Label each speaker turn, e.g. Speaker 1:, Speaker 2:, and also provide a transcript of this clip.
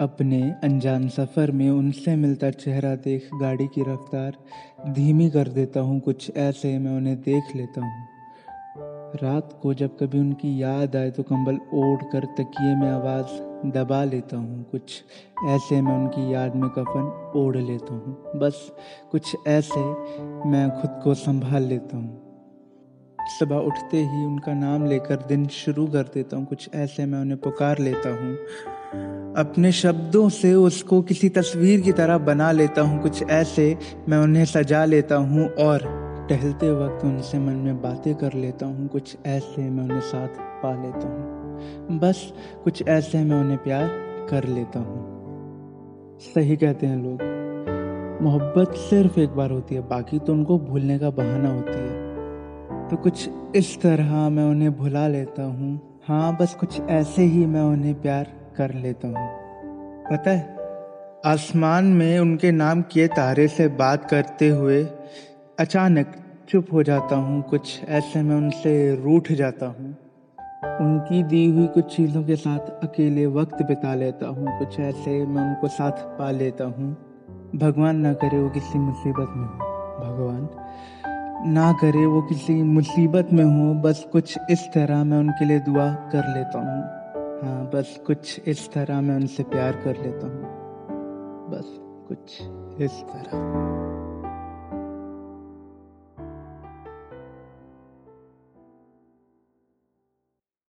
Speaker 1: अपने अनजान सफ़र में उनसे मिलता चेहरा देख गाड़ी की रफ्तार धीमी कर देता हूँ, कुछ ऐसे मैं उन्हें देख लेता हूँ। रात को जब कभी उनकी याद आए तो कंबल ओढ़ कर तकिए में आवाज़ दबा लेता हूँ, कुछ ऐसे मैं उनकी याद में कफन ओढ़ लेता हूँ। बस कुछ ऐसे मैं खुद को संभाल लेता हूँ। सुबह उठते ही उनका नाम लेकर दिन शुरू कर देता हूँ। कुछ ऐसे मैं उन्हें पुकार लेता हूँ। अपने शब्दों से उसको किसी तस्वीर की तरह बना लेता हूँ। कुछ ऐसे मैं उन्हें सजा लेता हूँ और टहलते वक्त उनसे मन में बातें कर लेता हूँ। कुछ ऐसे मैं उन्हें साथ पा लेता हूँ। बस कुछ ऐसे मैं उन्हें प्यार कर लेता हूँ। सही कहते हैं लोग, मोहब्बत सिर्फ़ एक बार होती है, बाकी तो उनको भूलने का बहाना होती है। तो कुछ इस तरह मैं उन्हें भुला लेता हूँ। हाँ बस कुछ ऐसे ही मैं उन्हें प्यार कर लेता हूँ। पता है, आसमान में उनके नाम किए तारे से बात करते हुए अचानक चुप हो जाता हूँ। कुछ ऐसे में उनसे रूठ जाता हूँ। उनकी दी हुई कुछ चीज़ों के साथ अकेले वक्त बिता लेता हूँ। कुछ ऐसे मैं उनको साथ पा लेता हूँ। भगवान ना करे वो किसी मुसीबत में भगवान ना करे वो किसी मुसीबत में हो, बस कुछ इस तरह मैं उनके लिए दुआ कर लेता हूँ। हाँ बस कुछ इस तरह मैं उनसे प्यार कर लेता हूँ। बस कुछ इस तरह।